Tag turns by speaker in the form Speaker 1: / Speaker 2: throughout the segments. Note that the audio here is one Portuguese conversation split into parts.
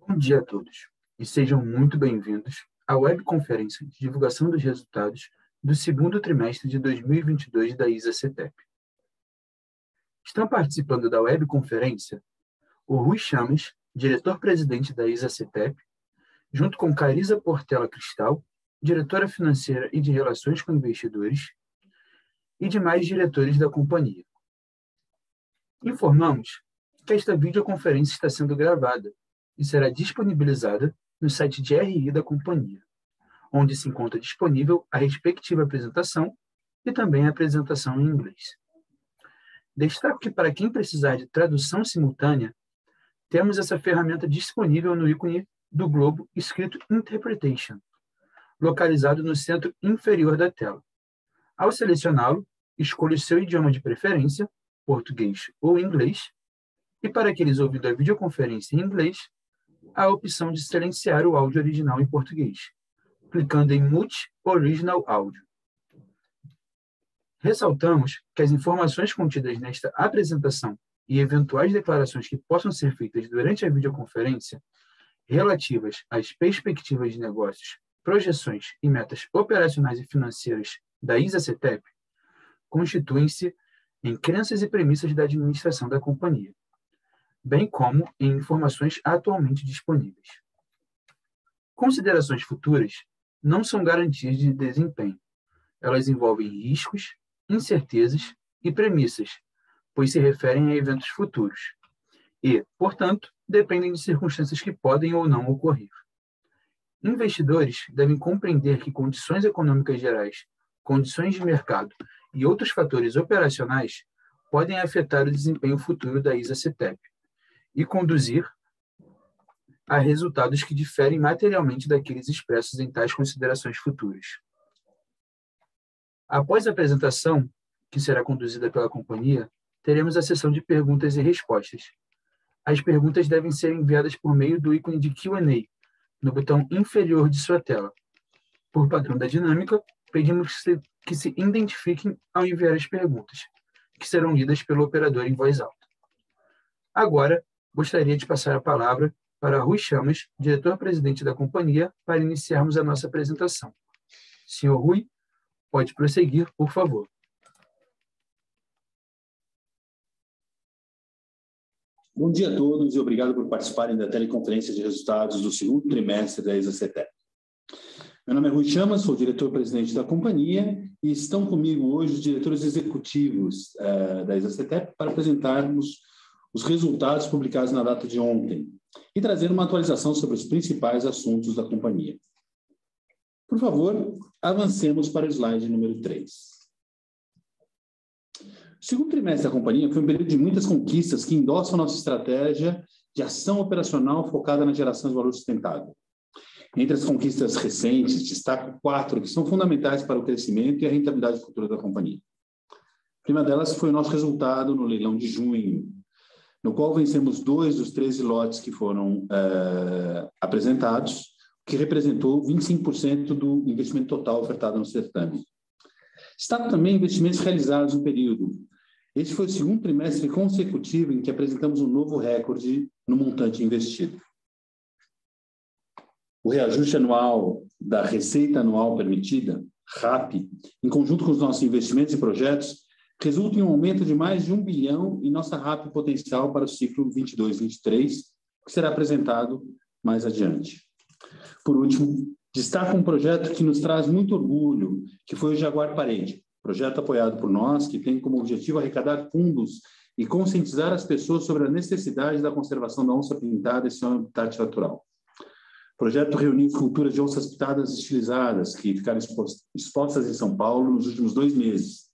Speaker 1: Bom dia a todos e sejam muito bem-vindos à webconferência de divulgação dos resultados do segundo trimestre de 2022 da ISA-CETEP. Estão participando da webconferência o Rui Chamas, diretor-presidente da ISA-CETEP, junto com Carisa Portela Cristal, diretora financeira e de relações com investidores, e demais diretores da companhia. Informamos que esta videoconferência está sendo gravada e será disponibilizada no site de RI da companhia, onde se encontra disponível a respectiva apresentação e também a apresentação em inglês. Destaco que para quem precisar de tradução simultânea, temos essa ferramenta disponível no ícone do globo escrito Interpretation, localizado no centro inferior da tela. Ao selecioná-lo, escolha o seu idioma de preferência, português ou inglês, e para aqueles ouvindo a videoconferência em inglês, a opção de silenciar o áudio original em português, clicando em Mute Original Audio. Ressaltamos que as informações contidas nesta apresentação e eventuais declarações que possam ser feitas durante a videoconferência relativas às perspectivas de negócios, projeções e metas operacionais e financeiras da ISA-CETEP constituem-se em crenças e premissas da administração da companhia, bem como em informações atualmente disponíveis. Considerações futuras não são garantias de desempenho. Elas envolvem riscos, incertezas e premissas, pois se referem a eventos futuros e, portanto, dependem de circunstâncias que podem ou não ocorrer. Investidores devem compreender que condições econômicas gerais, condições de mercado e outros fatores operacionais podem afetar o desempenho futuro da ISA-CETEP e conduzir a resultados que diferem materialmente daqueles expressos em tais considerações futuras. Após a apresentação, que será conduzida pela companhia, teremos a sessão de perguntas e respostas. As perguntas devem ser enviadas por meio do ícone de Q&A, no botão inferior de sua tela. Por padrão da dinâmica, pedimos que se identifiquem ao enviar as perguntas, que serão lidas pelo operador em voz alta. Agora, gostaria de passar a palavra para Rui Chamas, diretor-presidente da companhia, para iniciarmos a nossa apresentação. Senhor Rui, pode prosseguir, por favor.
Speaker 2: Bom dia a todos e obrigado por participarem da teleconferência de resultados do segundo trimestre da ESA-CETEP. Meu nome é Rui Chamas, sou diretor-presidente da companhia e estão comigo hoje os diretores executivos uh, da ESA-CETEP para apresentarmos os resultados publicados na data de ontem e trazer uma atualização sobre os principais assuntos da companhia. Por favor, avancemos para o slide número 3. O segundo trimestre da companhia foi um período de muitas conquistas que endossam nossa estratégia de ação operacional focada na geração de valor sustentável. Entre as conquistas recentes, destaco quatro que são fundamentais para o crescimento e a rentabilidade futura da companhia. A primeira delas foi o nosso resultado no leilão de junho, no qual vencemos dois dos 13 lotes que foram uh, apresentados, que representou 25% do investimento total ofertado no certame. Está também investimentos realizados no período. Este foi o segundo trimestre consecutivo em que apresentamos um novo recorde no montante investido. O reajuste anual da receita anual permitida, RAP, em conjunto com os nossos investimentos e projetos, resulta em um aumento de mais de um bilhão em nossa RAP potencial para o ciclo 22-23, que será apresentado mais adiante. Por último, destaco um projeto que nos traz muito orgulho, que foi o Jaguar Parede, projeto apoiado por nós, que tem como objetivo arrecadar fundos e conscientizar as pessoas sobre a necessidade da conservação da onça pintada e seu habitat natural. O projeto reuniu culturas de onças pintadas estilizadas, que ficaram expostas em São Paulo nos últimos dois meses,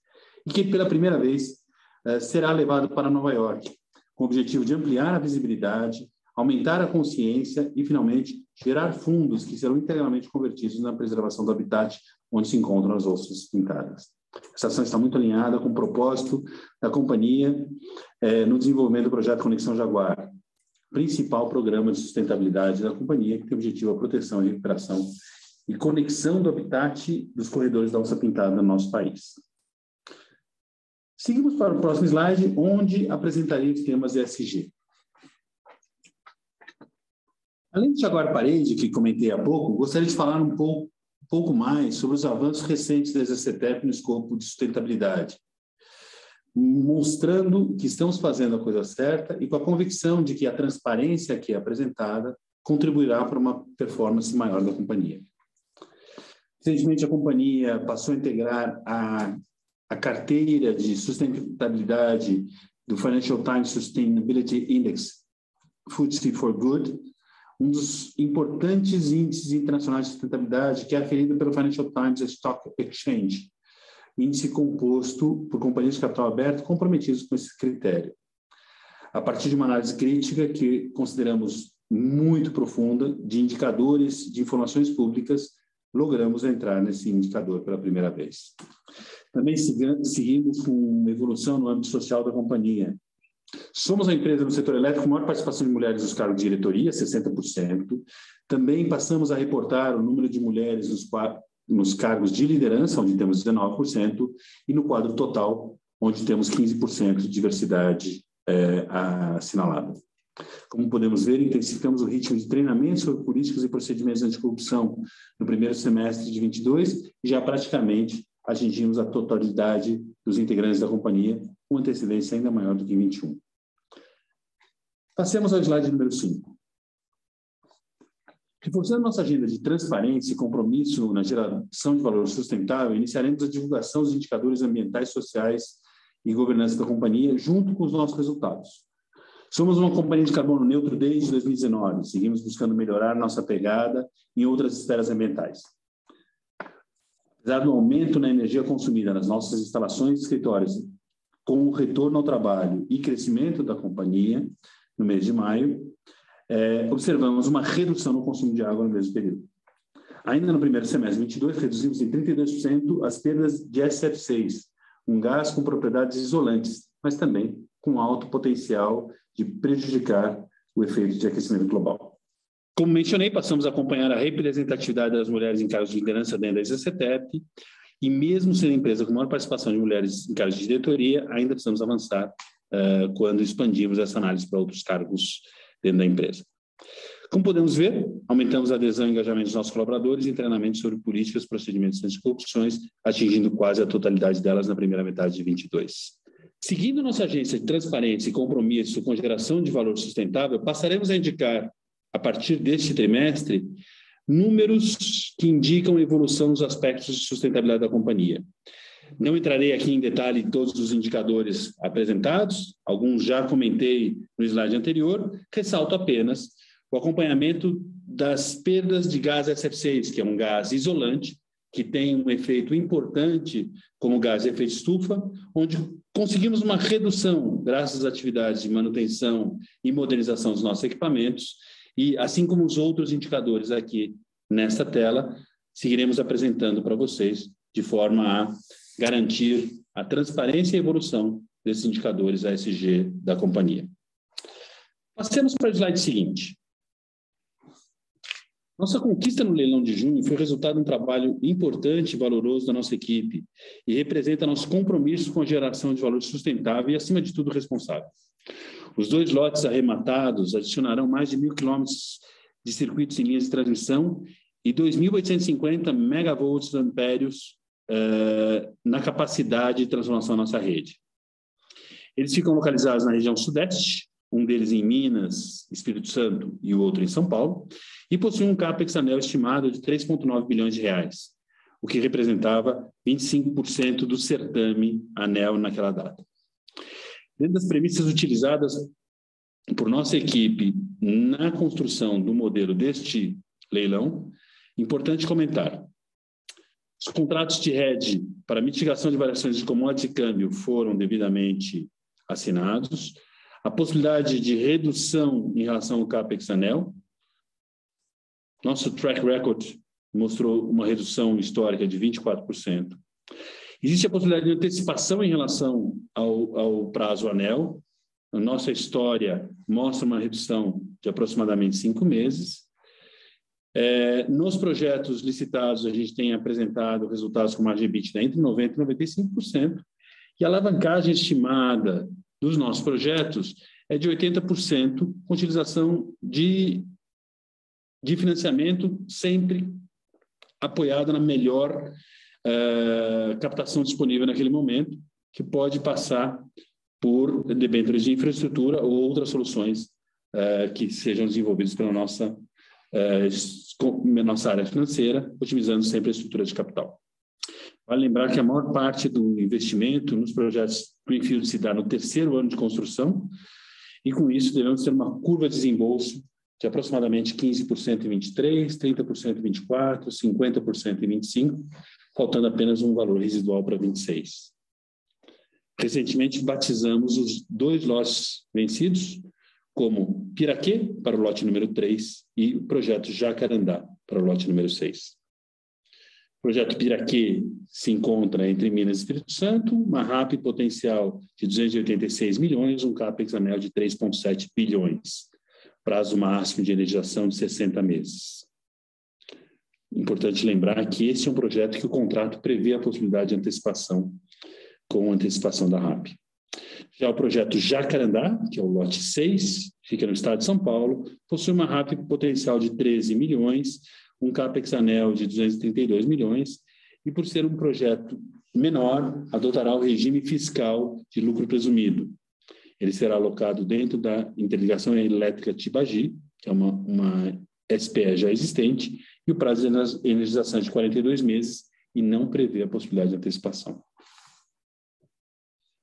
Speaker 2: e que pela primeira vez eh, será levado para Nova York, com o objetivo de ampliar a visibilidade, aumentar a consciência e, finalmente, gerar fundos que serão integralmente convertidos na preservação do habitat onde se encontram as ossos pintadas. Essa ação está muito alinhada com o propósito da companhia eh, no desenvolvimento do projeto Conexão Jaguar, principal programa de sustentabilidade da companhia, que tem objetivo a proteção e recuperação e conexão do habitat dos corredores da onça pintada no nosso país. Seguimos para o próximo slide, onde apresentarei os temas ESG. Além de Jaguar Parede, que comentei há pouco, gostaria de falar um pouco, um pouco mais sobre os avanços recentes da ZCTEP no escopo de sustentabilidade, mostrando que estamos fazendo a coisa certa e com a convicção de que a transparência aqui apresentada contribuirá para uma performance maior da companhia. Recentemente, a companhia passou a integrar a, a carteira de sustentabilidade do Financial Times Sustainability Index, FTSE for Good, um dos importantes índices internacionais de sustentabilidade que é aferido pelo Financial Times Stock Exchange, índice composto por companhias de capital aberto comprometidas com esse critério. A partir de uma análise crítica que consideramos muito profunda de indicadores de informações públicas, logramos entrar nesse indicador pela primeira vez. Também seguimos com evolução no âmbito social da companhia. Somos a empresa no setor elétrico com maior participação de mulheres nos cargos de diretoria, 60%. Também passamos a reportar o número de mulheres nos, nos cargos de liderança, onde temos 19%, e no quadro total, onde temos 15% de diversidade é, assinalada. Como podemos ver, intensificamos o ritmo de treinamento sobre políticas e procedimentos anticorrupção no primeiro semestre de 22 e já praticamente atingimos a totalidade dos integrantes da companhia, com antecedência ainda maior do que 21. Passemos ao slide número 5. Reforçando nossa agenda de transparência e compromisso na geração de valor sustentável, iniciaremos a divulgação dos indicadores ambientais, sociais e governança da companhia, junto com os nossos resultados. Somos uma companhia de carbono neutro desde 2019. Seguimos buscando melhorar nossa pegada em outras esferas ambientais. Apesar do aumento na energia consumida nas nossas instalações e escritórios, com o retorno ao trabalho e crescimento da companhia no mês de maio, é, observamos uma redução no consumo de água no mesmo período. Ainda no primeiro semestre de 22, reduzimos em 32% as perdas de SF6, um gás com propriedades isolantes, mas também com alto potencial de prejudicar o efeito de aquecimento global. Como mencionei, passamos a acompanhar a representatividade das mulheres em cargos de liderança dentro da ICCTEP, e mesmo sendo empresa com maior participação de mulheres em cargos de diretoria, ainda precisamos avançar uh, quando expandimos essa análise para outros cargos dentro da empresa. Como podemos ver, aumentamos a adesão e engajamento dos nossos colaboradores em treinamentos sobre políticas, procedimentos anticorrupções, atingindo quase a totalidade delas na primeira metade de 22. Seguindo nossa agência de transparência e compromisso com geração de valor sustentável, passaremos a indicar, a partir deste trimestre, números que indicam evolução dos aspectos de sustentabilidade da companhia. Não entrarei aqui em detalhe todos os indicadores apresentados, alguns já comentei no slide anterior, ressalto apenas o acompanhamento das perdas de gás SF6, que é um gás isolante, que tem um efeito importante como gás de efeito estufa, onde conseguimos uma redução graças às atividades de manutenção e modernização dos nossos equipamentos, e assim como os outros indicadores aqui nesta tela, seguiremos apresentando para vocês de forma a garantir a transparência e evolução desses indicadores ASG da companhia. Passemos para o slide seguinte. Nossa conquista no leilão de junho foi resultado de um trabalho importante e valoroso da nossa equipe e representa nosso compromisso com a geração de valor sustentável e, acima de tudo, responsável. Os dois lotes arrematados adicionarão mais de mil quilômetros de circuitos em linhas de transmissão e 2.850 megavolts ampérios uh, na capacidade de transformação da nossa rede. Eles ficam localizados na região sudeste, um deles em Minas, Espírito Santo e o outro em São Paulo, e possui um capex anel estimado de 3,9 bilhões de reais, o que representava 25% do certame anel naquela data. Dentro das premissas utilizadas por nossa equipe na construção do modelo deste leilão, importante comentar. Os contratos de hedge para mitigação de variações de commodities e câmbio foram devidamente assinados. A possibilidade de redução em relação ao CAPEX anel, nosso track record mostrou uma redução histórica de 24%. Existe a possibilidade de antecipação em relação ao, ao prazo anel. A nossa história mostra uma redução de aproximadamente cinco meses. É, nos projetos licitados, a gente tem apresentado resultados com margem EBITDA entre 90% e 95%, e a alavancagem estimada dos nossos projetos é de 80%, com utilização de de financiamento sempre apoiada na melhor uh, captação disponível naquele momento, que pode passar por debêntures de infraestrutura ou outras soluções uh, que sejam desenvolvidas pela nossa, uh, nossa área financeira, otimizando sempre a estrutura de capital. Vale lembrar que a maior parte do investimento nos projetos Greenfield se dá no terceiro ano de construção, e com isso devemos ter uma curva de desembolso de aproximadamente 15% em 23, 30% em 24, 50% em 25, faltando apenas um valor residual para 26. Recentemente batizamos os dois lotes vencidos como Piraquê para o lote número 3 e o projeto Jacarandá para o lote número 6. O projeto Piraquê se encontra entre Minas e Espírito Santo, uma RAP potencial de 286 milhões, um CAPEX anel de 3,7 bilhões, prazo máximo de energização de 60 meses. Importante lembrar que esse é um projeto que o contrato prevê a possibilidade de antecipação com antecipação da RAP. Já o projeto Jacarandá, que é o lote 6, fica no estado de São Paulo, possui uma RAP potencial de 13 milhões, um CAPEX anel de 232 milhões, e por ser um projeto menor, adotará o regime fiscal de lucro presumido. Ele será alocado dentro da interligação elétrica Tibagi, que é uma, uma SPE já existente, e o prazo de energização é de 42 meses e não prevê a possibilidade de antecipação.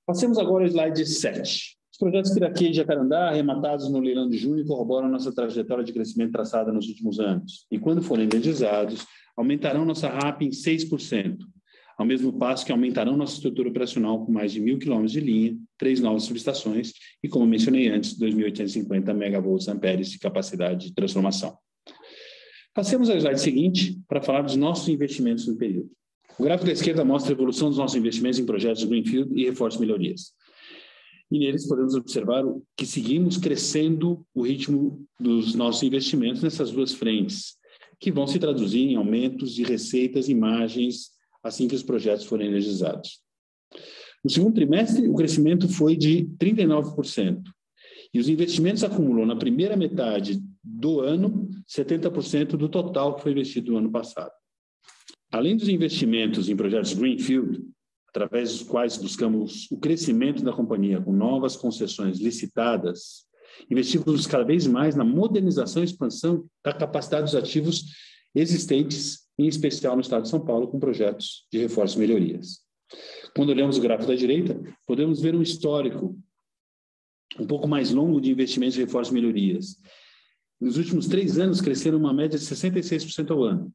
Speaker 2: Passemos agora ao slide 7. Os projetos Piraquê e Jacarandá, arrematados no leilão de junho, corroboram nossa trajetória de crescimento traçada nos últimos anos. E quando forem energizados, aumentarão nossa RAP em 6%, ao mesmo passo que aumentarão nossa estrutura operacional com mais de mil quilômetros de linha, três novas subestações e, como mencionei antes, 2.850 megavolts amperes de capacidade de transformação. Passemos ao slide seguinte para falar dos nossos investimentos no período. O gráfico da esquerda mostra a evolução dos nossos investimentos em projetos Greenfield e reforço melhorias. E neles podemos observar que seguimos crescendo o ritmo dos nossos investimentos nessas duas frentes, que vão se traduzir em aumentos de receitas e margens assim que os projetos forem energizados. No segundo trimestre, o crescimento foi de 39%, e os investimentos acumulou na primeira metade do ano 70% do total que foi investido no ano passado. Além dos investimentos em projetos Greenfield, através dos quais buscamos o crescimento da companhia com novas concessões licitadas, investimos cada vez mais na modernização e expansão da capacidade dos ativos existentes, em especial no estado de São Paulo, com projetos de reforço e melhorias. Quando olhamos o gráfico da direita, podemos ver um histórico um pouco mais longo de investimentos em reforço e melhorias. Nos últimos três anos, cresceram uma média de 66% ao ano.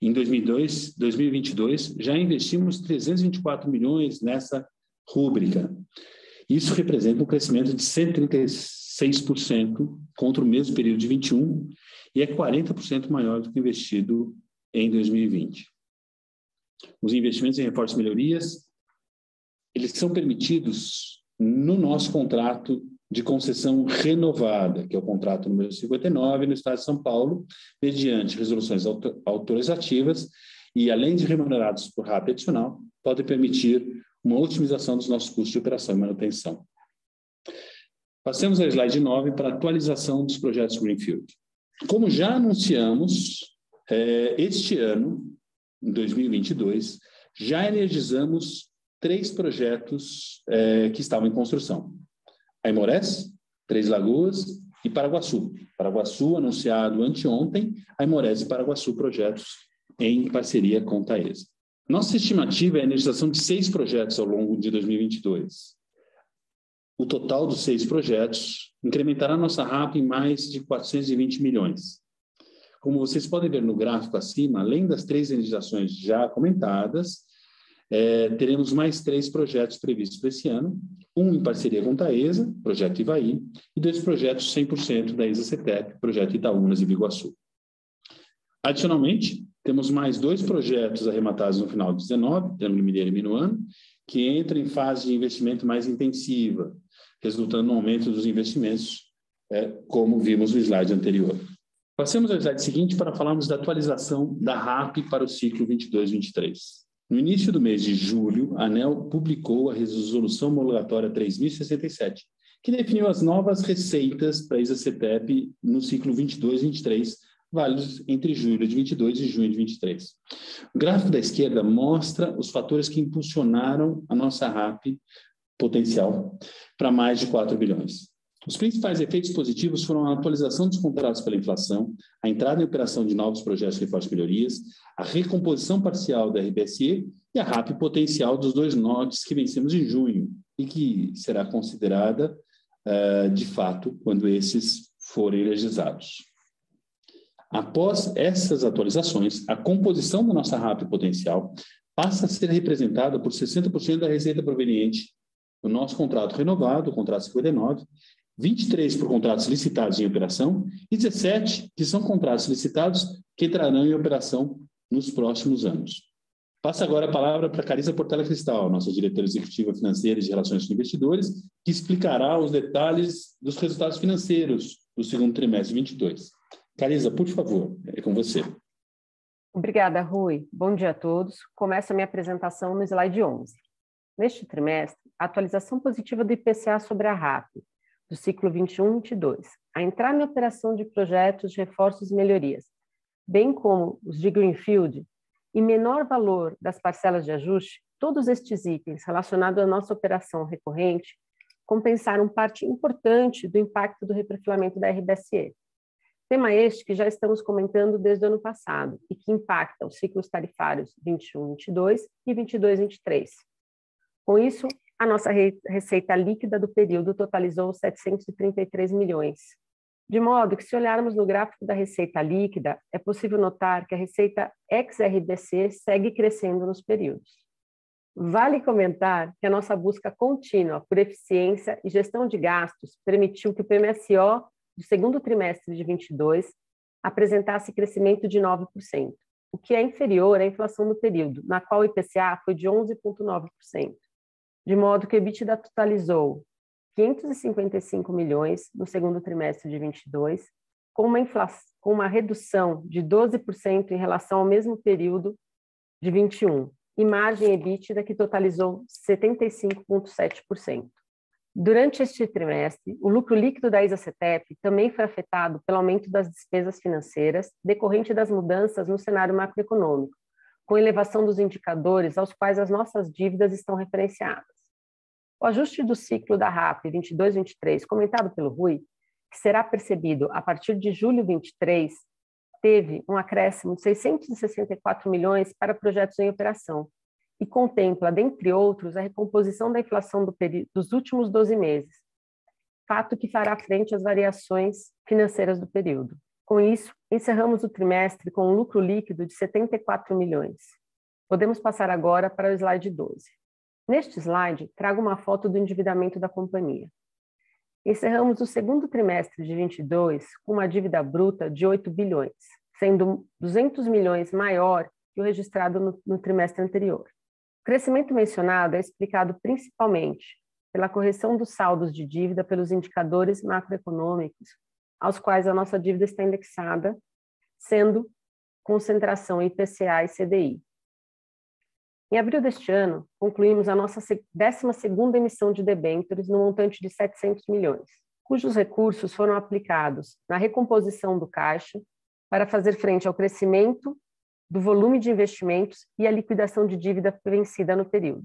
Speaker 2: Em 2002, 2022, já investimos 324 milhões nessa rúbrica. Isso representa um crescimento de 136% contra o mesmo período de 21 e é 40% maior do que investido em 2020. Os investimentos em reforço e melhorias, eles são permitidos no nosso contrato de concessão renovada, que é o contrato número 59 no Estado de São Paulo, mediante resoluções autorizativas e, além de remunerados por RAP adicional, podem permitir uma otimização dos nossos custos de operação e manutenção. Passemos ao slide 9 para atualização dos projetos Greenfield. Como já anunciamos, é, este ano, em 2022, já energizamos três projetos é, que estavam em construção. Aimorés, Três Lagoas e Paraguaçu. Paraguaçu, anunciado anteontem, Aimorés e Paraguaçu projetos em parceria com Taesa. Nossa estimativa é a energização de seis projetos ao longo de 2022. O total dos seis projetos incrementará nossa RAP em mais de 420 milhões. Como vocês podem ver no gráfico acima, além das três energizações já comentadas, é, teremos mais três projetos previstos para esse ano, um em parceria com a Taesa, projeto Ivaí, e dois projetos 100% da ESA-CETEP, projeto Itaúnas e Biguaçu. Adicionalmente, temos mais dois projetos arrematados no final de 19, Triângulo Mineiro e Minuano, que entram em fase de investimento mais intensiva, resultando no aumento dos investimentos, é, como vimos no slide anterior. Passemos ao slide seguinte para falarmos da atualização da RAP para o ciclo 22-23. No início do mês de julho, a ANEL publicou a Resolução Homologatória 3067, que definiu as novas receitas para a ISA-CETEP no ciclo 22-23 válidos entre julho de 22 e junho de 23. O gráfico da esquerda mostra os fatores que impulsionaram a nossa RAP potencial para mais de 4 bilhões. Os principais efeitos positivos foram a atualização dos contratos pela inflação, a entrada em operação de novos projetos de reforço melhorias, a recomposição parcial da RBSE e a RAP potencial dos dois notes que vencemos em junho e que será considerada uh, de fato quando esses forem legislados. Após essas atualizações, a composição da nossa RAP potencial passa a ser representada por 60% da receita proveniente do nosso contrato renovado, o contrato 59, 23 por contratos licitados em operação e 17 que são contratos licitados que entrarão em operação nos próximos anos. Passo agora a palavra para Carissa Portela Cristal, nossa diretora executiva financeira de Relações com Investidores, que explicará os detalhes dos resultados financeiros do segundo trimestre de 22. Carisa, por favor, é com você.
Speaker 3: Obrigada, Rui. Bom dia a todos. Começo a minha apresentação no slide 11. Neste trimestre, a atualização positiva do IPCA sobre a RAP, do ciclo 21-22, a entrar na operação de projetos de reforços e melhorias, bem como os de Greenfield, e menor valor das parcelas de ajuste, todos estes itens relacionados à nossa operação recorrente compensaram parte importante do impacto do reperfilamento da RBSE. Tema este que já estamos comentando desde o ano passado e que impacta os ciclos tarifários 21-22 e 22-23. Com isso, a nossa receita líquida do período totalizou 733 milhões. De modo que, se olharmos no gráfico da receita líquida, é possível notar que a receita ex-RBC segue crescendo nos períodos. Vale comentar que a nossa busca contínua por eficiência e gestão de gastos permitiu que o PMSO do segundo trimestre de 22 apresentasse crescimento de 9%, o que é inferior à inflação do período, na qual o IPCA foi de 11,9% de modo que o EBITDA totalizou 555 milhões no segundo trimestre de 22, com uma, com uma redução de 12% em relação ao mesmo período de 21, e margem EBITDA que totalizou 75,7%. Durante este trimestre, o lucro líquido da ISA-CETEP também foi afetado pelo aumento das despesas financeiras decorrente das mudanças no cenário macroeconômico, com elevação dos indicadores aos quais as nossas dívidas estão referenciadas. O ajuste do ciclo da RAP 22-23, comentado pelo Rui, que será percebido a partir de julho 23, teve um acréscimo de 664 milhões para projetos em operação e contempla, dentre outros, a recomposição da inflação do dos últimos 12 meses, fato que fará frente às variações financeiras do período. Com isso, encerramos o trimestre com um lucro líquido de 74 milhões. Podemos passar agora para o slide 12. Neste slide, trago uma foto do endividamento da companhia. Encerramos o segundo trimestre de 22 com uma dívida bruta de 8 bilhões, sendo 200 milhões maior que o registrado no, no trimestre anterior. O crescimento mencionado é explicado principalmente pela correção dos saldos de dívida pelos indicadores macroeconômicos, aos quais a nossa dívida está indexada, sendo concentração IPCA e CDI. Em abril deste ano, concluímos a nossa 12ª emissão de debêntures no montante de 700 milhões, cujos recursos foram aplicados na recomposição do caixa para fazer frente ao crescimento do volume de investimentos e à liquidação de dívida vencida no período.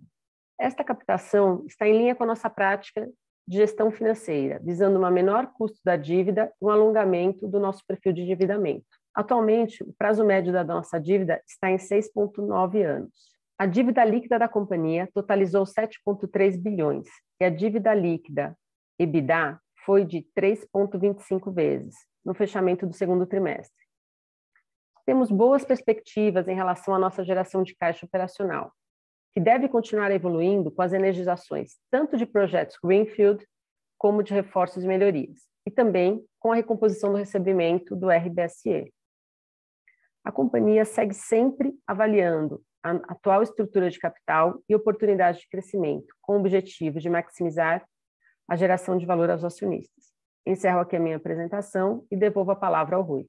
Speaker 3: Esta captação está em linha com a nossa prática de gestão financeira, visando uma menor custo da dívida e um alongamento do nosso perfil de endividamento. Atualmente, o prazo médio da nossa dívida está em 6,9 anos. A dívida líquida da companhia totalizou 7,3 bilhões e a dívida líquida EBITDA foi de 3,25 vezes no fechamento do segundo trimestre. Temos boas perspectivas em relação à nossa geração de caixa operacional, que deve continuar evoluindo com as energizações tanto de projetos Greenfield como de reforços e melhorias, e também com a recomposição do recebimento do RBSE. A companhia segue sempre avaliando a atual estrutura de capital e oportunidade de crescimento, com o objetivo de maximizar a geração de valor aos acionistas. Encerro aqui a minha apresentação e devolvo a palavra ao Rui.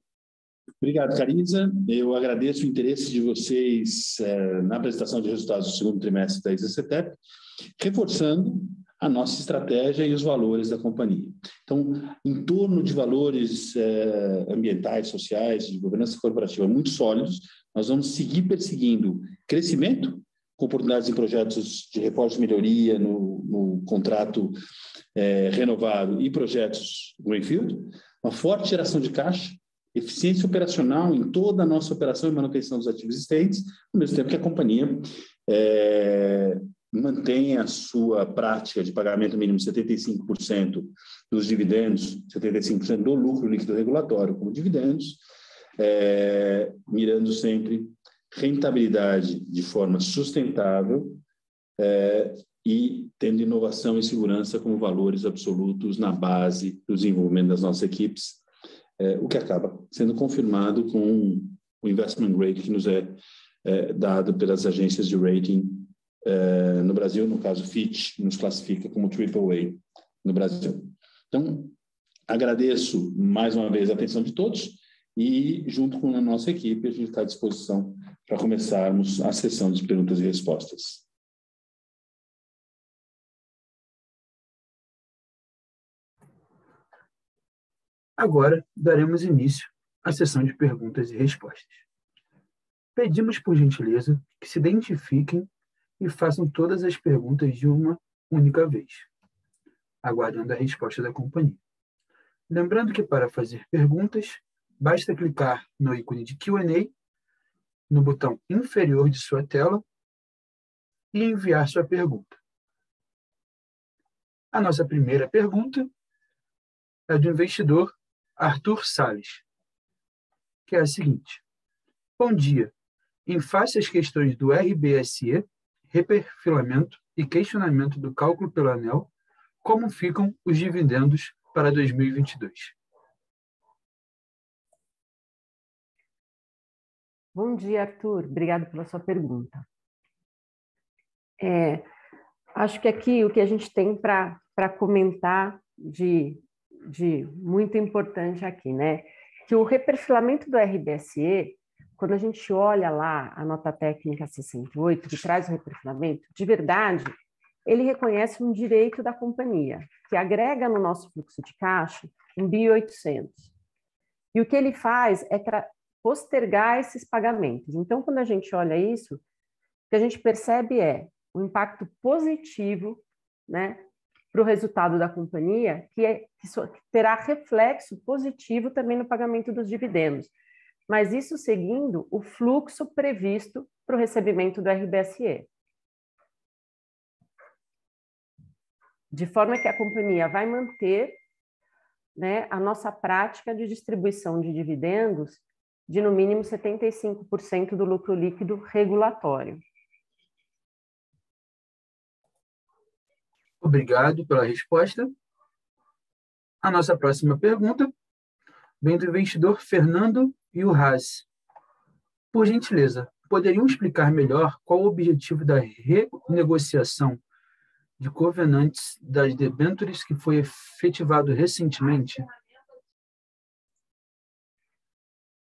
Speaker 2: Obrigado, Carisa. Eu agradeço o interesse de vocês eh, na apresentação de resultados do segundo trimestre da ISACETEP, reforçando a nossa estratégia e os valores da companhia. Então, em torno de valores eh, ambientais, sociais, de governança corporativa muito sólidos, nós vamos seguir perseguindo crescimento, com oportunidades em projetos de reporte de melhoria no, no contrato eh, renovado e projetos Greenfield, uma forte geração de caixa, eficiência operacional em toda a nossa operação e manutenção dos ativos existentes, ao mesmo tempo que a companhia é, mantém a sua prática de pagamento mínimo de 75% dos dividendos, 75% do lucro líquido regulatório como dividendos, é, mirando sempre rentabilidade de forma sustentável é, e tendo inovação e segurança como valores absolutos na base do desenvolvimento das nossas equipes, é, o que acaba sendo confirmado com o investment grade que nos é, é dado pelas agências de rating é, no Brasil, no caso Fitch, nos classifica como AAA no Brasil. Então, agradeço mais uma vez a atenção de todos e, junto com a nossa equipe, a gente está à disposição para começarmos a sessão de perguntas e respostas.
Speaker 1: Agora, daremos início à sessão de perguntas e respostas. Pedimos, por gentileza, que se identifiquem e façam todas as perguntas de uma única vez, aguardando a resposta da companhia. Lembrando que para fazer perguntas, basta clicar no ícone de Q&A no botão inferior de sua tela e enviar sua pergunta. A nossa primeira pergunta é do investidor Arthur Sales, que é a seguinte: Bom dia. Em face às questões do RBSE, reperfilamento e questionamento do cálculo pelo ANEL, como ficam os dividendos para 2022?
Speaker 3: Bom dia, Arthur. Obrigado pela sua pergunta. É, acho que aqui o que a gente tem para comentar de, de muito importante aqui, né? Que o reperfilamento do RBSE quando a gente olha lá a nota técnica 68, que traz o reperfilamento, de verdade, ele reconhece um direito da companhia, que agrega no nosso fluxo de caixa 1.800. E o que ele faz é postergar esses pagamentos. Então, quando a gente olha isso, o que a gente percebe é um impacto positivo né, para o resultado da companhia, que, é, que terá reflexo positivo também no pagamento dos dividendos mas isso seguindo o fluxo previsto para o recebimento do RBSE. De forma que a companhia vai manter né, a nossa prática de distribuição de dividendos de no mínimo 75% do lucro líquido regulatório.
Speaker 1: Obrigado pela resposta. A nossa próxima pergunta vem do investidor Fernando RAS. Por gentileza, poderiam explicar melhor qual o objetivo da renegociação de covenantes das debêntures que foi efetivado recentemente?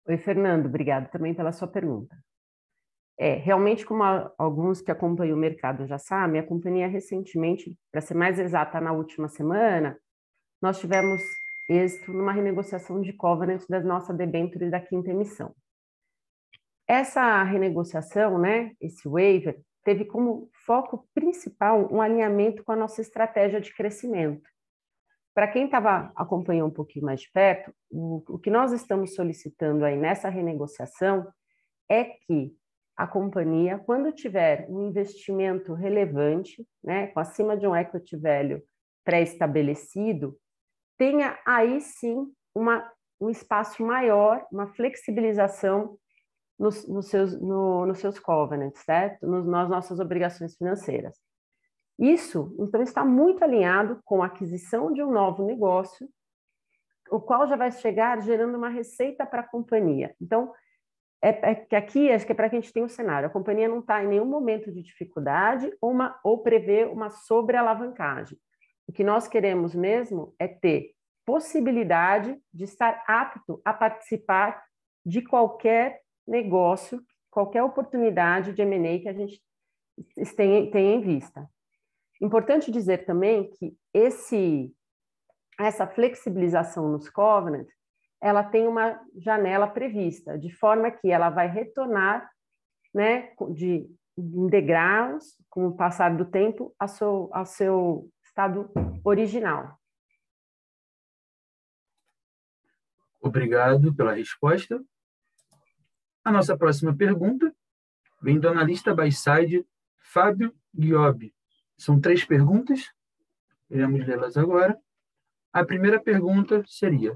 Speaker 3: Oi, Fernando, obrigado também pela sua pergunta. É, realmente, como alguns que acompanham o mercado já sabem, a companhia recentemente, para ser mais exata, na última semana, nós tivemos êxito numa renegociação de covenant da nossa debenture da quinta emissão. Essa renegociação, né, esse waiver, teve como foco principal um alinhamento com a nossa estratégia de crescimento. Para quem estava acompanhando um pouquinho mais de perto, o, o que nós estamos solicitando aí nessa renegociação é que a companhia, quando tiver um investimento relevante, né, com acima de um equity value pré-estabelecido, tenha aí sim uma, um espaço maior, uma flexibilização nos, nos, seus, no, nos seus covenants, certo? Nos, nas nossas obrigações financeiras. Isso, então, está muito alinhado com a aquisição de um novo negócio, o qual já vai chegar gerando uma receita para a companhia. Então, é, é que aqui acho que é para que a gente tenha um cenário. A companhia não está em nenhum momento de dificuldade ou, uma, ou prevê uma sobrealavancagem. O que nós queremos mesmo é ter possibilidade de estar apto a participar de qualquer negócio, qualquer oportunidade de M&A que a gente tenha, tenha em vista. Importante dizer também que esse, essa flexibilização nos covenants, ela tem uma janela prevista, de forma que ela vai retornar né, de, em degraus, com o passar do tempo, ao seu, ao seu estado original.
Speaker 1: Obrigado pela resposta. A nossa próxima pergunta vem do analista Bayside, Fábio Guiobi. São três perguntas, iremos lê-las agora. A primeira pergunta seria: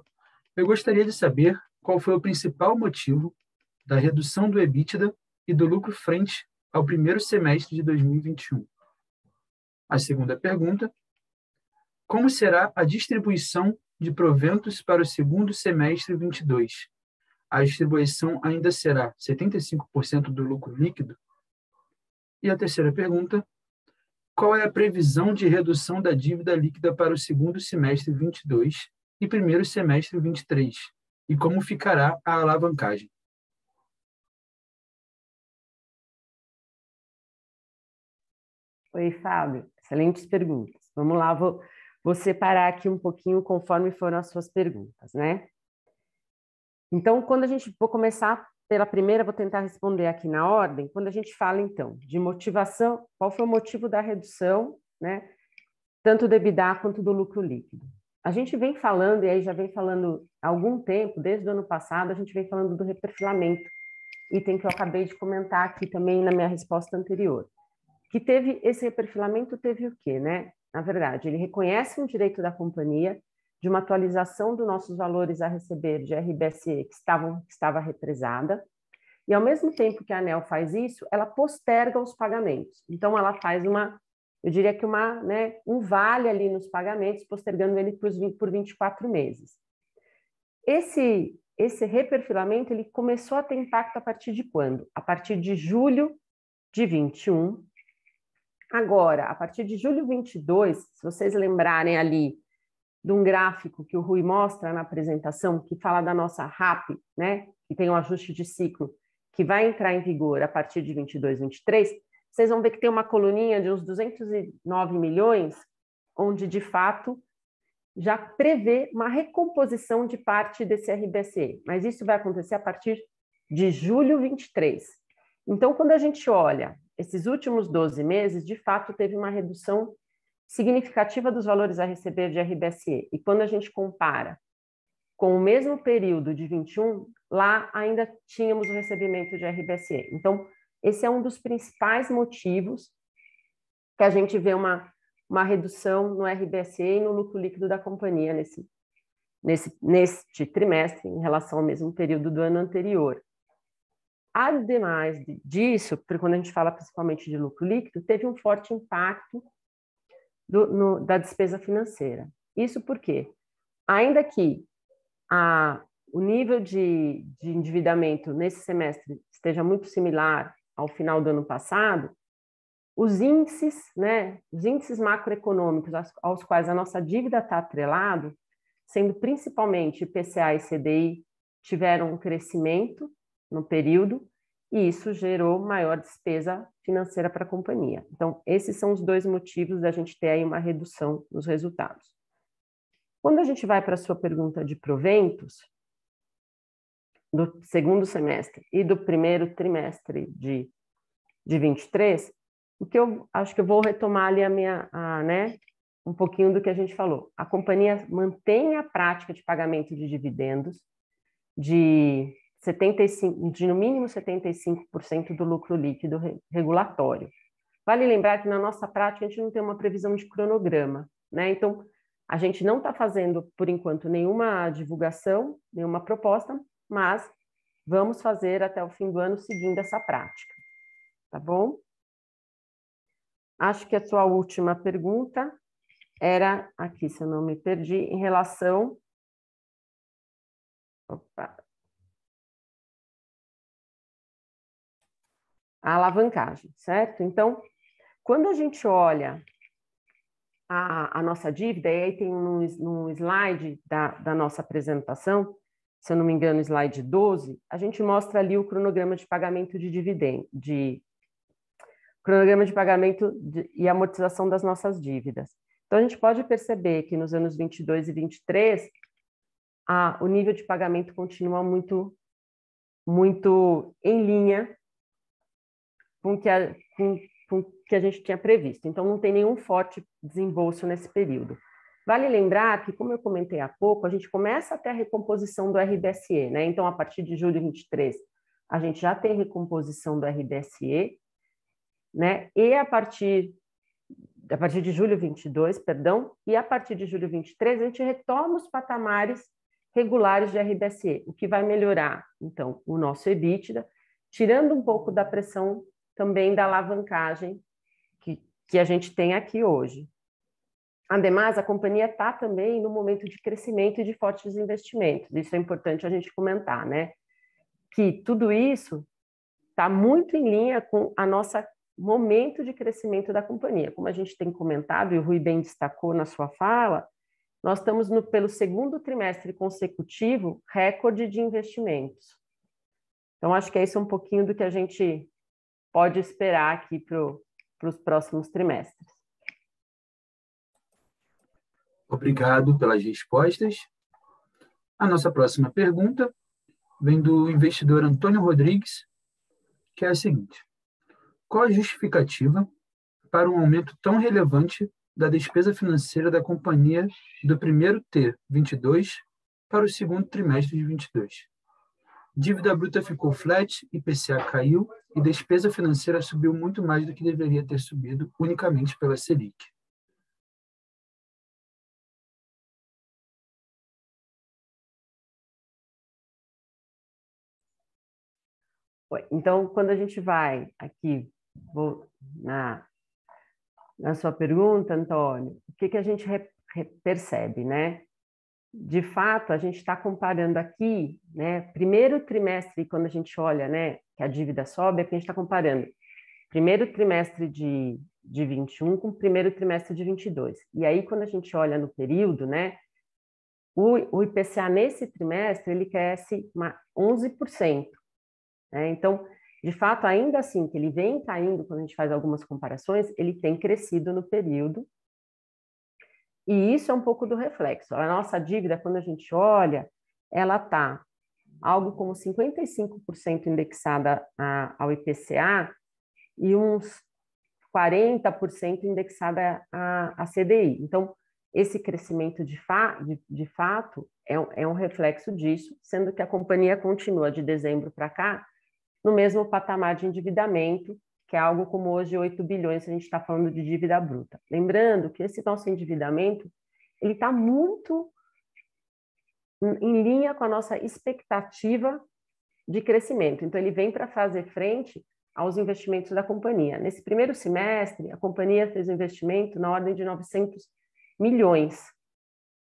Speaker 1: Eu gostaria de saber qual foi o principal motivo da redução do EBITDA e do lucro frente ao primeiro semestre de 2021. A segunda pergunta: Como será a distribuição de proventos para o segundo semestre 22? A distribuição ainda será 75% do lucro líquido? E a terceira pergunta: qual é a previsão de redução da dívida líquida para o segundo semestre 22 e primeiro semestre 23? E como ficará a alavancagem?
Speaker 3: Oi, Fábio. Excelentes perguntas. Vamos lá, vou, vou separar aqui um pouquinho conforme foram as suas perguntas, né? Então, quando a gente vou começar pela primeira, vou tentar responder aqui na ordem. Quando a gente fala, então, de motivação, qual foi o motivo da redução, né? Tanto do EBITDA quanto do lucro líquido. A gente vem falando, e aí já vem falando há algum tempo, desde o ano passado, a gente vem falando do reperfilamento, item que eu acabei de comentar aqui também na minha resposta anterior. Que teve esse reperfilamento, teve o quê, né? Na verdade, ele reconhece um direito da companhia de uma atualização dos nossos valores a receber de RBSE que, estavam, que estava represada, e ao mesmo tempo que a ANEL faz isso, ela posterga os pagamentos. Então, ela faz uma, eu diria que uma, né, um vale ali nos pagamentos, postergando ele por, por 24 meses. Esse, esse reperfilamento ele começou a ter impacto a partir de quando? A partir de julho de 21. Agora, a partir de julho 22, se vocês lembrarem ali de um gráfico que o Rui mostra na apresentação, que fala da nossa RAP, né, que tem um ajuste de ciclo, que vai entrar em vigor a partir de 22, 23, vocês vão ver que tem uma coluninha de uns 209 milhões, onde, de fato, já prevê uma recomposição de parte desse RBSE, mas isso vai acontecer a partir de julho 23. Então, quando a gente olha esses últimos 12 meses, de fato, teve uma redução significativa dos valores a receber de RBSE. E quando a gente compara com o mesmo período de 21, lá ainda tínhamos o recebimento de RBSE. Então, esse é um dos principais motivos que a gente vê uma, uma redução no RBSE e no lucro líquido da companhia nesse, nesse, neste trimestre em relação ao mesmo período do ano anterior. Ademais disso, quando a gente fala principalmente de lucro líquido, teve um forte impacto do, no, da despesa financeira. Isso porque, ainda que a, o nível de, de endividamento nesse semestre esteja muito similar ao final do ano passado, os índices, né, os índices macroeconômicos aos, quais a nossa dívida está atrelado, sendo principalmente IPCA e CDI, tiveram um crescimento no período, e isso gerou maior despesa financeira para a companhia. Então, esses são os dois motivos da gente ter aí uma redução nos resultados. Quando a gente vai para a sua pergunta de proventos, do segundo semestre e do primeiro trimestre de, de 23, o que eu acho que eu vou retomar ali a minha, a, né, um pouquinho do que a gente falou. A companhia mantém a prática de pagamento de dividendos de 75, de no mínimo 75% do lucro líquido regulatório. Vale lembrar que na nossa prática a gente não tem uma previsão de cronograma, né? Então, a gente não está fazendo, por enquanto, nenhuma divulgação, nenhuma proposta, mas vamos fazer até o fim do ano seguindo essa prática, tá bom? Acho que a sua última pergunta era aqui, se eu não me perdi, em relação. Opa, a alavancagem, certo? Então, quando a gente olha a, a nossa dívida, e aí tem no, no slide da, da nossa apresentação, se eu não me engano, slide 12, a gente mostra ali o cronograma de pagamento de dividendo, de cronograma de pagamento de, e amortização das nossas dívidas. Então, a gente pode perceber que nos anos 22 e 23, a, o nível de pagamento continua muito, muito em linha com que a, com, com que a gente tinha previsto. Então, não tem nenhum forte desembolso nesse período. Vale lembrar que, como eu comentei há pouco, a gente começa a ter a recomposição do RBSE, né? Então, a partir de julho de 23, a gente já tem recomposição do RBSE, né? E a partir a partir de julho 22, perdão, e a partir de julho 23 a gente retoma os patamares regulares de RBSE, o que vai melhorar, então, o nosso EBITDA, tirando um pouco da pressão também da alavancagem que, que a gente tem aqui hoje. Ademais, a companhia está também no momento de crescimento e de fortes investimentos. Isso é importante a gente comentar, né? Que tudo isso está muito em linha com a nossa momento de crescimento da companhia. Como a gente tem comentado e o Rui bem destacou na sua fala, nós estamos no, pelo segundo trimestre consecutivo recorde de investimentos. Então, acho que é isso um pouquinho do que a gente pode esperar aqui para os próximos trimestres.
Speaker 1: Obrigado pelas respostas. A nossa próxima pergunta vem do investidor Antônio Rodrigues, que é a seguinte: Qual a justificativa para um aumento tão relevante da despesa financeira da companhia do primeiro T 22 para o segundo trimestre de 22? Dívida bruta ficou flat, IPCA caiu e despesa financeira subiu muito mais do que deveria ter subido unicamente pela Selic.
Speaker 3: Então, quando a gente vai aqui na, na sua pergunta, Antônio, o que, que a gente re, re, percebe, né? De fato, a gente está comparando aqui, né? Primeiro trimestre, quando a gente olha, né, que a dívida sobe, é a gente está comparando primeiro trimestre de, de 21 com primeiro trimestre de 22. E aí, quando a gente olha no período, né, o, o IPCA nesse trimestre, ele cresce 11%. Né? Então, de fato, ainda assim, que ele vem caindo, quando a gente faz algumas comparações, ele tem crescido no período. E isso é um pouco do reflexo. A nossa dívida, quando a gente olha, ela está algo como 55% indexada ao IPCA e uns 40% indexada à, CDI. Então, esse crescimento de, fa de, de fato é é um reflexo disso, sendo que a companhia continua de dezembro para cá no mesmo patamar de endividamento, que é algo como hoje 8 bilhões, se a gente está falando de dívida bruta. Lembrando que esse nosso endividamento ele está muito em linha com a nossa expectativa de crescimento. Então, ele vem para fazer frente aos investimentos da companhia. Nesse primeiro semestre, a companhia fez um investimento na ordem de 900 milhões,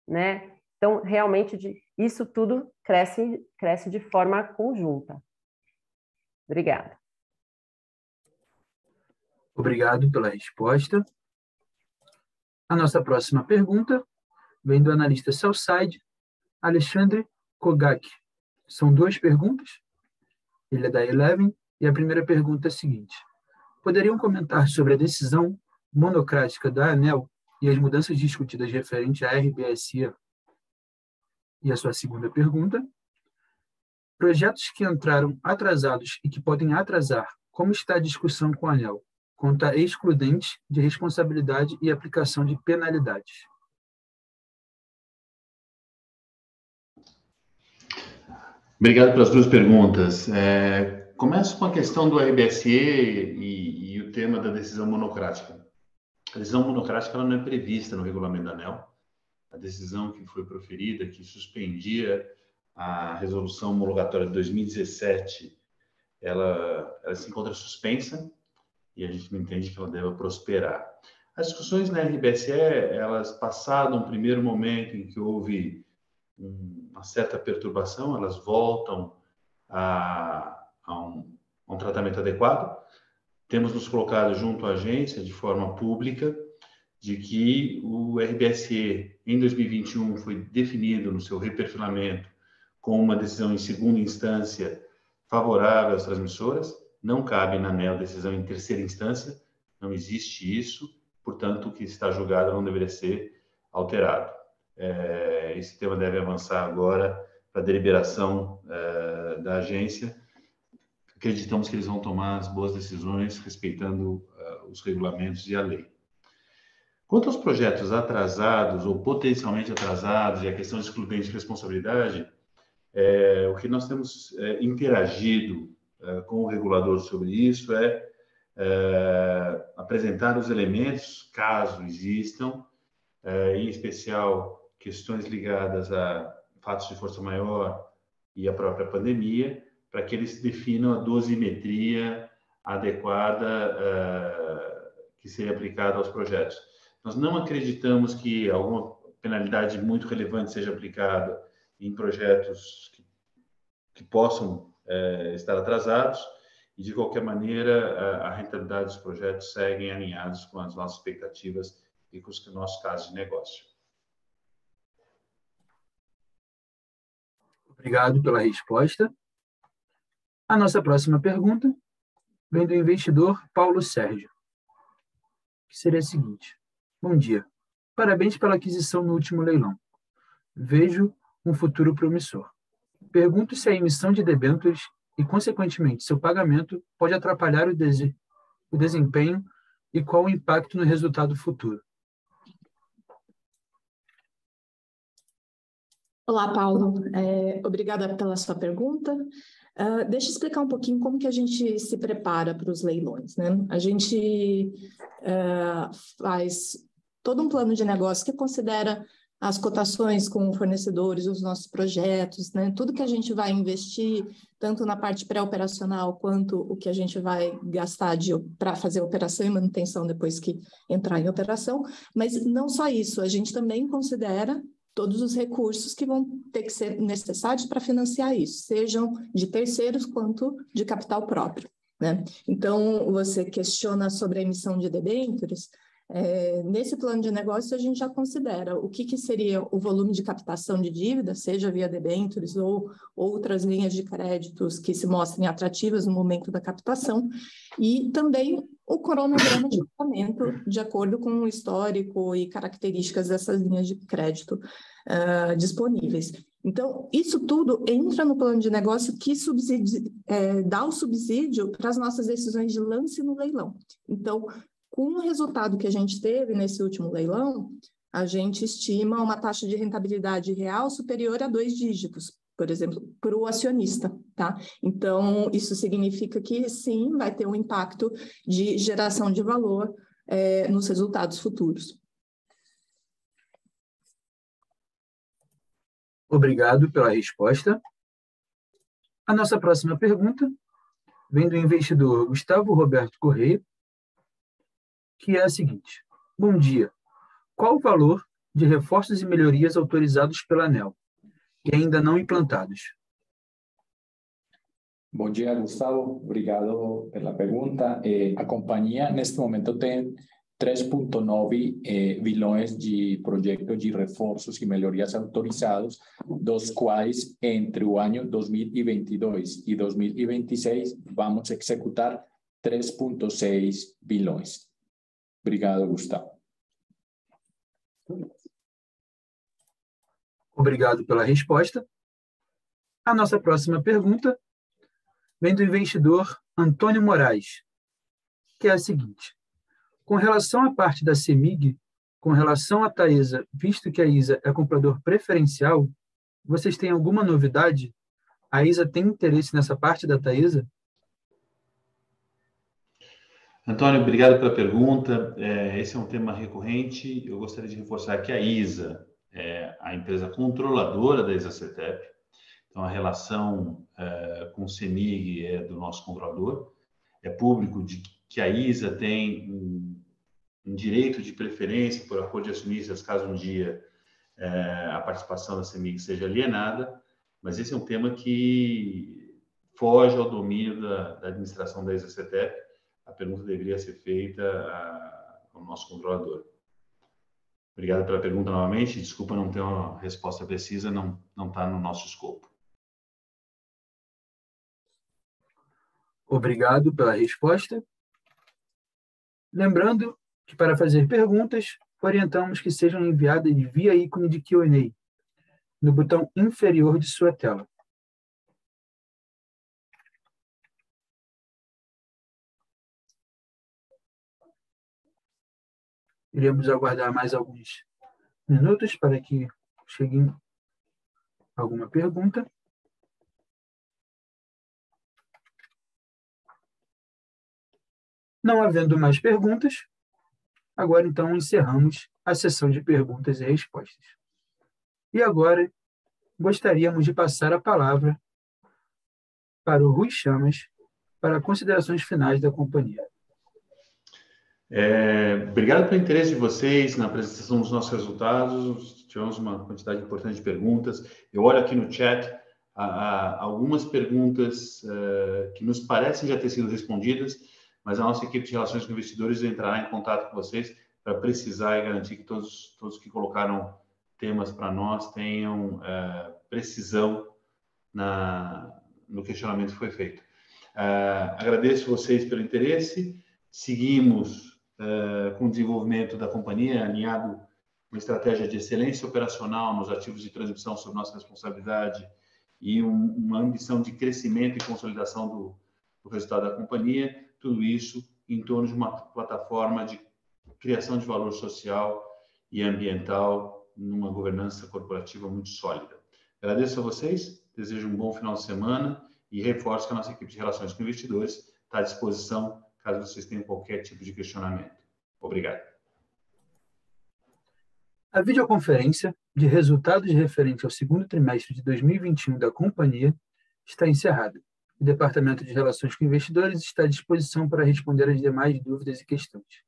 Speaker 3: né? Então, realmente, de, isso tudo cresce, cresce de forma conjunta. Obrigada.
Speaker 1: Obrigado pela resposta. A nossa próxima pergunta vem do analista Southside, Alexandre Kogak. São duas perguntas. Ele é da Eleven e a primeira pergunta é a seguinte: Poderiam comentar sobre a decisão monocrática da ANEL e as mudanças discutidas referente à RBSE? E a sua segunda pergunta Projetos que entraram atrasados e que podem atrasar, como está a discussão com a ANEL, quanto a excludentes de responsabilidade e aplicação de penalidades?
Speaker 2: Obrigado pelas duas perguntas. É, começo com a questão do RBSE e, e, o tema da decisão monocrática. A decisão monocrática não é prevista no regulamento da ANEL. A decisão que foi proferida, que suspendia a resolução homologatória de 2017 ela, ela se encontra suspensa e a gente entende que ela deva prosperar. As discussões na RBSE, elas passaram um primeiro momento em que houve uma certa perturbação, elas voltam a, a, um, a um tratamento adequado. Temos nos colocado junto à agência, de forma pública, de que o RBSE, em 2021, foi definido no seu reperfilamento com uma decisão em segunda instância favorável às transmissoras, não cabe na ANEL decisão em terceira instância, não existe isso, portanto, o que está julgado não deveria ser alterado. É, esse tema deve avançar agora para a deliberação é, da agência. Acreditamos que eles vão tomar as boas decisões respeitando é, os regulamentos e a lei. Quanto aos projetos atrasados ou potencialmente atrasados e a questão de excludente de responsabilidade, é, o que nós temos é, interagido com o regulador sobre isso é, é apresentar os elementos, caso existam, é, em especial questões ligadas a fatos de força maior e a própria pandemia, para que eles definam a dosimetria adequada é, que seria aplicada aos projetos. Nós não acreditamos que alguma penalidade muito relevante seja aplicada em projetos que, que possam é, estar atrasados e, de qualquer maneira, a, a, rentabilidade dos projetos seguem alinhados com as nossas expectativas e com os nossos casos de negócio.
Speaker 1: Obrigado pela resposta. A nossa próxima pergunta vem do investidor Paulo Sérgio, que seria a seguinte: Bom dia. Parabéns pela aquisição no último leilão. Vejo um futuro promissor. Pergunto se a emissão de debêntures e, consequentemente, seu pagamento pode atrapalhar o, des o desempenho e qual o impacto no resultado futuro.
Speaker 4: Olá, Paulo. É, obrigada pela sua pergunta. Uh, deixa eu explicar um pouquinho como que a gente se prepara para os leilões. Né? A gente uh, faz todo um plano de negócio que considera as cotações com fornecedores, os nossos projetos, né? tudo que a gente vai investir, tanto na parte pré-operacional quanto o que a gente vai gastar para fazer operação e manutenção depois que entrar em operação. Mas não só isso, a gente também considera todos os recursos que vão ter que ser necessários para financiar isso, sejam de terceiros quanto de capital próprio. Né? Então, você questiona sobre a emissão de debêntures, é, nesse plano de negócio, a gente já considera o que, que, seria o volume de captação de dívida, seja via debêntures ou outras linhas de créditos que se mostrem atrativas no momento da captação, e também o cronograma de pagamento de acordo com o histórico e características dessas linhas de crédito uh, disponíveis. Então, isso tudo entra no plano de negócio que subsidi, é, dá o subsídio para as nossas decisões de lance no leilão. Então, com o resultado que a gente teve nesse último leilão, a gente estima uma taxa de rentabilidade real superior a dois dígitos, por exemplo, para o acionista, tá? Então, isso significa que sim, vai ter um impacto de geração de valor é, nos resultados futuros.
Speaker 1: Obrigado pela resposta. A nossa próxima pergunta vem do investidor Gustavo Roberto Correia, que é a seguinte: Bom dia. Qual o valor de reforços e melhorias autorizados pela ANEL e ainda não implantados?
Speaker 5: Bom dia, Gustavo. Obrigado pela pergunta. Eh, a companhia, neste momento, tem 3,9 eh, bilhões de projetos de reforços e melhorias autorizados, dos quais, entre o ano 2022 e 2026, vamos executar 3,6 bilhões. Obrigado, Gustavo.
Speaker 1: Obrigado pela resposta. A nossa próxima pergunta vem do investidor Antônio Moraes, que é a seguinte: com relação à parte da CEMIG, com relação à Taesa, visto que a ISA é comprador preferencial, vocês têm alguma novidade? A ISA tem interesse nessa parte da Taesa?
Speaker 2: Antônio, obrigado pela pergunta. É, esse é um tema recorrente. Eu gostaria de reforçar que a ISA é a empresa controladora da ISA-CETEP. Então, a relação é, com o CEMIG é do nosso controlador. É público de que a ISA tem um, um direito de preferência por acordo de acionistas caso um dia é, a participação da CEMIG seja alienada, mas esse é um tema que foge ao domínio da, da administração da ISA-CETEP a pergunta deveria ser feita ao nosso controlador. Obrigado pela pergunta novamente. Desculpa não ter uma resposta precisa, não não está no nosso escopo.
Speaker 1: Obrigado pela resposta. Lembrando que para fazer perguntas, orientamos que sejam enviadas via ícone de Q&A no botão inferior de sua tela. Iremos aguardar mais alguns minutos para que chegue alguma pergunta. Não havendo mais perguntas, agora então encerramos a sessão de perguntas e respostas. E agora gostaríamos de passar a palavra para o Rui Chamas para considerações finais da companhia.
Speaker 2: É, obrigado pelo interesse de vocês na apresentação dos nossos resultados. Tivemos uma quantidade importante de perguntas. Eu olho aqui no chat a, a, algumas perguntas uh, que nos parecem já ter sido respondidas, mas a nossa equipe de relações com investidores entrará em contato com vocês para precisar e garantir que todos, todos que colocaram temas para nós tenham uh, precisão na, no questionamento que foi feito. Uh, agradeço vocês pelo interesse. Seguimos com o desenvolvimento da companhia, alinhado uma estratégia de excelência operacional nos ativos de transmissão sob nossa responsabilidade e um, uma ambição de crescimento e consolidação do, do resultado da companhia, tudo isso em torno de uma plataforma de criação de valor social e ambiental numa governança corporativa muito sólida. Agradeço a vocês, desejo um bom final de semana e reforço que a nossa equipe de relações com investidores está à disposição caso vocês tenham qualquer tipo de questionamento. Obrigado.
Speaker 1: A videoconferência de resultados referente ao segundo trimestre de 2021 da companhia está encerrada. O Departamento de Relações com Investidores está à disposição para responder as demais dúvidas e questões.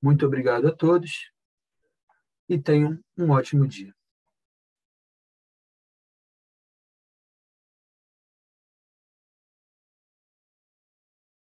Speaker 1: Muito obrigado a todos e tenham um ótimo dia.